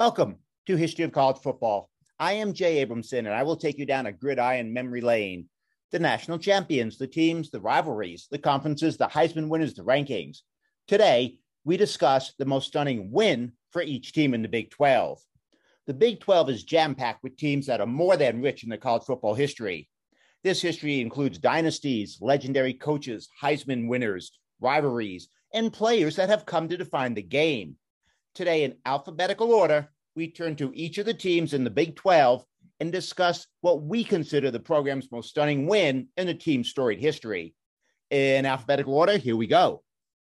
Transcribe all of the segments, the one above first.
Welcome to History of College Football. I am Jay Abramson, and I will take you down a gridiron memory lane. The national champions, the teams, the rivalries, the conferences, the Heisman winners, the rankings. Today, we discuss the most stunning win for each team in the Big 12. The Big 12 is jam packed with teams that are more than rich in the college football history. This history includes dynasties, legendary coaches, Heisman winners, rivalries, and players that have come to define the game. Today, in alphabetical order, we turn to each of the teams in the Big 12 and discuss what we consider the program's most stunning win in the team's storied history. In alphabetical order, here we go.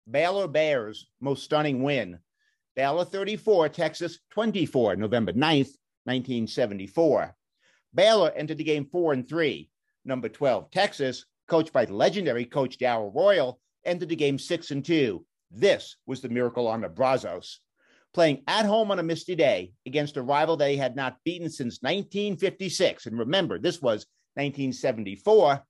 Baylor Bears, most stunning win. Baylor 34, Texas 24, November 9th, 1974. Baylor entered the game 4 and 3. Number 12, Texas, coached by legendary coach Darrell Royal, entered the game 6 and 2. This was the miracle on the Brazos playing at home on a misty day against a rival they had not beaten since 1956. And remember, this was 1974.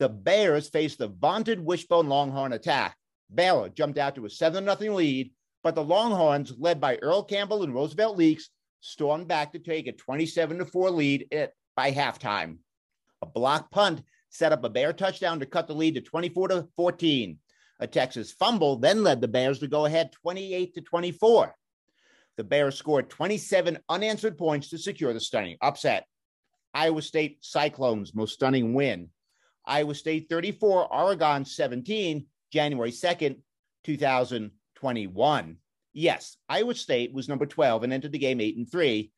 The Bears faced the vaunted wishbone Longhorn attack. Baylor jumped out to a 7 0 lead, but the Longhorns, led by Earl Campbell and Roosevelt Leaks, stormed back to take a 27 4 lead at, by halftime. A block punt set up a Bear touchdown to cut the lead to 24 to 14. A Texas fumble then led the Bears to go ahead 28 to 24 the Bears scored 27 unanswered points to secure the stunning upset. Iowa State Cyclones' most stunning win. Iowa State 34, Oregon 17, January 2nd, 2021. Yes, Iowa State was number 12 and entered the game 8 and 3,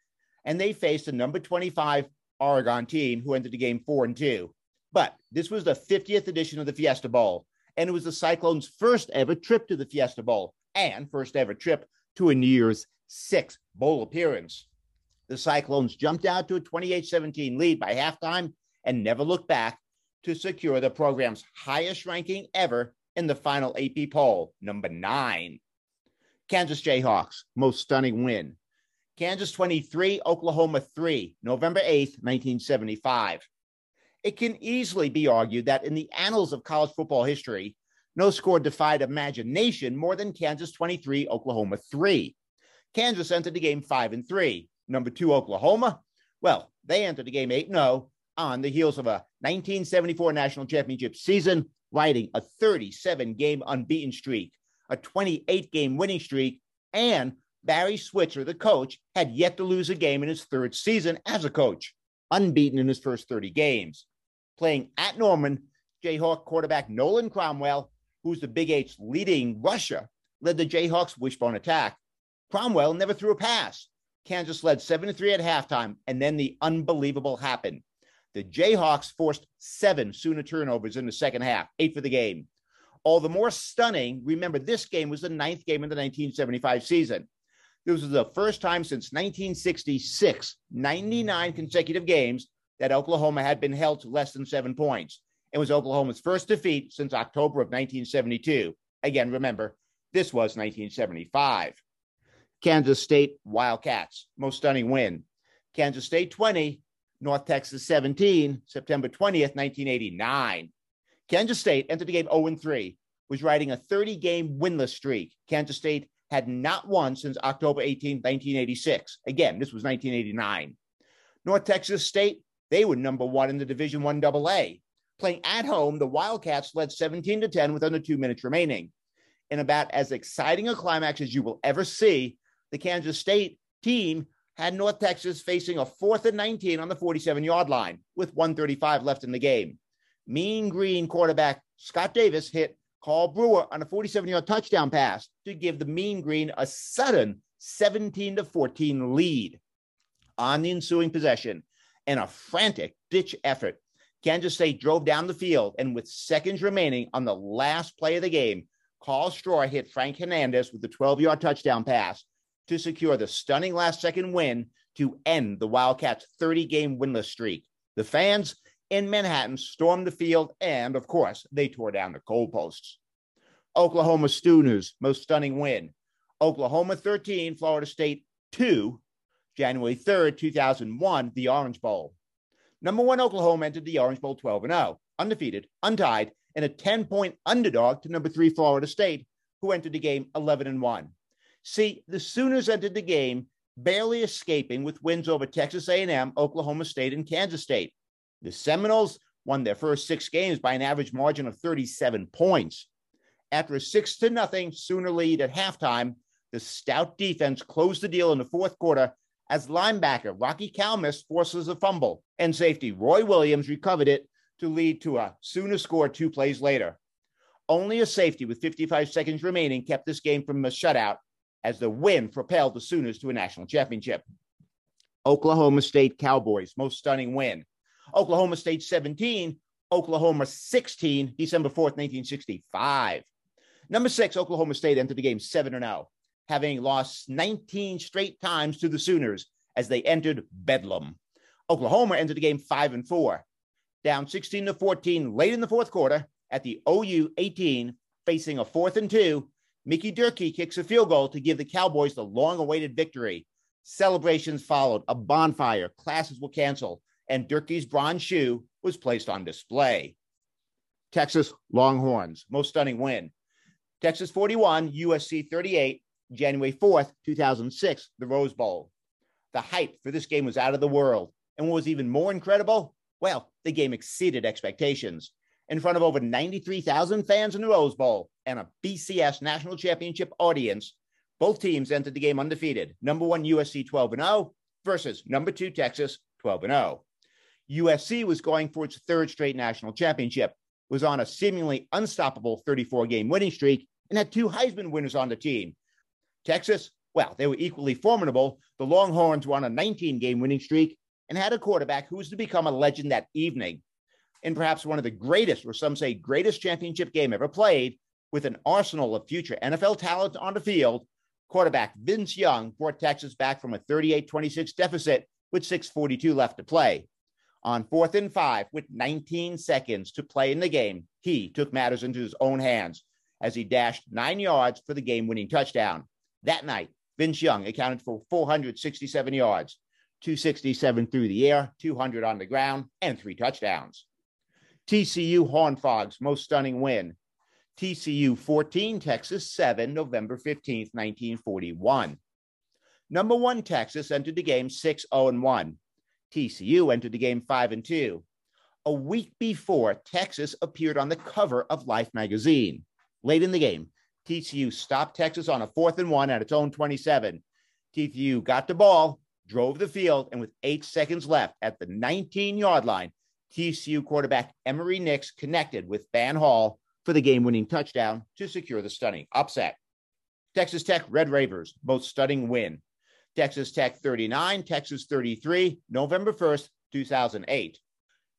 and they faced a number 25 Oregon team who entered the game 4 and 2. But this was the 50th edition of the Fiesta Bowl, and it was the Cyclones' first ever trip to the Fiesta Bowl and first ever trip to a New Year's six bowl appearance. The Cyclones jumped out to a 28 17 lead by halftime and never looked back to secure the program's highest ranking ever in the final AP poll, number nine. Kansas Jayhawks, most stunning win. Kansas 23, Oklahoma 3, November 8th, 1975. It can easily be argued that in the annals of college football history, no score defied imagination more than Kansas 23, Oklahoma 3. Kansas entered the game 5 and 3. Number 2 Oklahoma, well, they entered the game 8 0 on the heels of a 1974 national championship season, riding a 37 game unbeaten streak, a 28 game winning streak, and Barry Switzer, the coach, had yet to lose a game in his third season as a coach, unbeaten in his first 30 games. Playing at Norman, Jayhawk quarterback Nolan Cromwell, who's the Big Eight's leading rusher, led the Jayhawks' wishbone attack. Cromwell never threw a pass. Kansas led 7 3 at halftime, and then the unbelievable happened. The Jayhawks forced seven Sooner turnovers in the second half, eight for the game. All the more stunning, remember, this game was the ninth game in the 1975 season. This was the first time since 1966, 99 consecutive games, that Oklahoma had been held to less than seven points. It was Oklahoma's first defeat since October of 1972. Again, remember, this was 1975. Kansas State Wildcats, most stunning win. Kansas State 20, North Texas 17, September 20th, 1989. Kansas State entered the game 0 3, was riding a 30 game winless streak. Kansas State had not won since October 18, 1986. Again, this was 1989. North Texas State, they were number one in the Division One AA. Playing at home, the Wildcats led 17 to 10 with under two minutes remaining. In about as exciting a climax as you will ever see, the Kansas State team had North Texas facing a fourth and 19 on the 47 yard line with 135 left in the game. Mean Green quarterback Scott Davis hit Carl Brewer on a 47 yard touchdown pass to give the Mean Green a sudden 17 to 14 lead. On the ensuing possession, and a frantic ditch effort, Kansas State drove down the field, and with seconds remaining on the last play of the game, Carl Straw hit Frank Hernandez with the 12 yard touchdown pass to secure the stunning last second win to end the Wildcats' 30 game winless streak. The fans in Manhattan stormed the field, and of course, they tore down the goalposts. Oklahoma Sooners' most stunning win. Oklahoma 13, Florida State 2, January 3rd, 2001, the Orange Bowl. Number one, Oklahoma entered the Orange Bowl 12 and 0, undefeated, untied, and a 10 point underdog to number three, Florida State, who entered the game 11 and 1. See, the Sooners entered the game barely escaping with wins over Texas A&M, Oklahoma State, and Kansas State. The Seminoles won their first six games by an average margin of 37 points. After a six to nothing Sooner lead at halftime, the stout defense closed the deal in the fourth quarter as linebacker Rocky Calmus forces a fumble, and safety Roy Williams recovered it to lead to a Sooner score two plays later. Only a safety with 55 seconds remaining kept this game from a shutout as the win propelled the Sooners to a national championship. Oklahoma State Cowboys, most stunning win. Oklahoma State 17, Oklahoma 16, December 4th, 1965. Number six, Oklahoma State entered the game 7 0 having lost 19 straight times to the Sooners as they entered Bedlam. Oklahoma entered the game 5 and 4, down 16 to 14 late in the fourth quarter at the OU 18, facing a fourth and two. Mickey Durkee kicks a field goal to give the Cowboys the long awaited victory. Celebrations followed, a bonfire, classes were canceled, and Durkee's bronze shoe was placed on display. Texas Longhorns, most stunning win. Texas 41, USC 38, January 4th, 2006, the Rose Bowl. The hype for this game was out of the world. And what was even more incredible? Well, the game exceeded expectations. In front of over 93,000 fans in the Rose Bowl and a BCS national championship audience, both teams entered the game undefeated. Number one USC 12 and 0 versus number two Texas 12 and 0. USC was going for its third straight national championship, was on a seemingly unstoppable 34 game winning streak, and had two Heisman winners on the team Texas, well, they were equally formidable. The Longhorns were on a 19 game winning streak and had a quarterback who was to become a legend that evening. In perhaps one of the greatest, or some say greatest championship game ever played, with an arsenal of future NFL talent on the field, quarterback Vince Young brought Texas back from a 38 26 deficit with 6.42 left to play. On fourth and five, with 19 seconds to play in the game, he took matters into his own hands as he dashed nine yards for the game winning touchdown. That night, Vince Young accounted for 467 yards, 267 through the air, 200 on the ground, and three touchdowns. TCU Horn Frogs' most stunning win. TCU 14, Texas 7, November 15, 1941. Number one, Texas entered the game 6 0 1. TCU entered the game 5 and 2. A week before, Texas appeared on the cover of Life magazine. Late in the game, TCU stopped Texas on a fourth and one at its own 27. TCU got the ball, drove the field, and with eight seconds left at the 19 yard line, TCU quarterback Emery Nix connected with Van Hall for the game winning touchdown to secure the stunning upset. Texas Tech Red Raiders, both stunning win. Texas Tech 39, Texas 33, November 1st, 2008.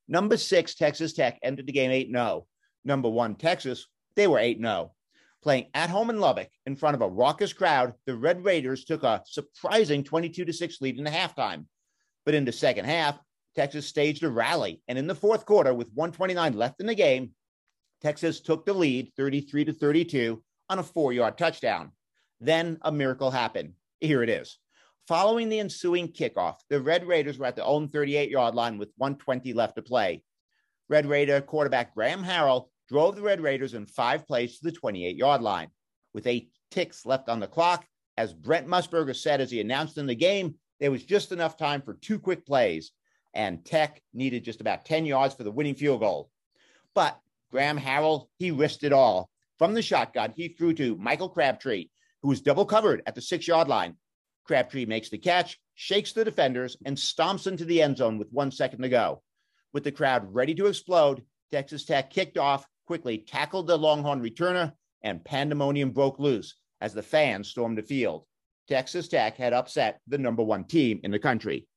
Number six, Texas Tech entered the game 8 0. Number one, Texas, they were 8 0. Playing at home in Lubbock in front of a raucous crowd, the Red Raiders took a surprising 22 to 6 lead in the halftime. But in the second half, Texas staged a rally. And in the fourth quarter, with 129 left in the game, Texas took the lead 33 to 32 on a four yard touchdown. Then a miracle happened. Here it is. Following the ensuing kickoff, the Red Raiders were at their own 38 yard line with 120 left to play. Red Raider quarterback Graham Harrell drove the Red Raiders in five plays to the 28 yard line. With eight ticks left on the clock, as Brent Musburger said as he announced in the game, there was just enough time for two quick plays, and Tech needed just about 10 yards for the winning field goal. But Graham Harrell, he risked it all. From the shotgun, he threw to Michael Crabtree, who was double covered at the six yard line. Crabtree makes the catch, shakes the defenders, and stomps into the end zone with one second to go. With the crowd ready to explode, Texas Tech kicked off quickly tackled the Longhorn returner, and pandemonium broke loose as the fans stormed the field. Texas Tech had upset the number one team in the country.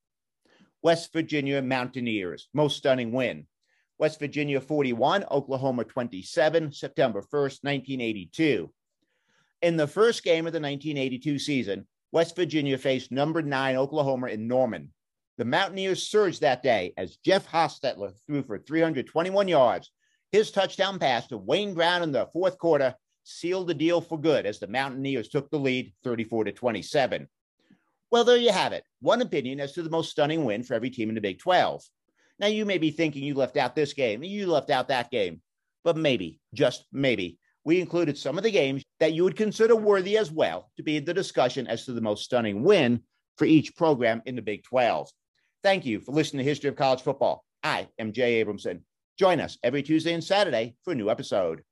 West Virginia Mountaineers, most stunning win. West Virginia 41, Oklahoma 27, September 1st, 1982. In the first game of the 1982 season, West Virginia faced number nine Oklahoma in Norman. The Mountaineers surged that day as Jeff Hostetler threw for 321 yards. His touchdown pass to Wayne Brown in the fourth quarter sealed the deal for good as the Mountaineers took the lead 34 to 27. Well, there you have it. One opinion as to the most stunning win for every team in the Big 12. Now, you may be thinking you left out this game, you left out that game, but maybe, just maybe, we included some of the games that you would consider worthy as well to be in the discussion as to the most stunning win for each program in the Big 12. Thank you for listening to History of College Football. I am Jay Abramson. Join us every Tuesday and Saturday for a new episode.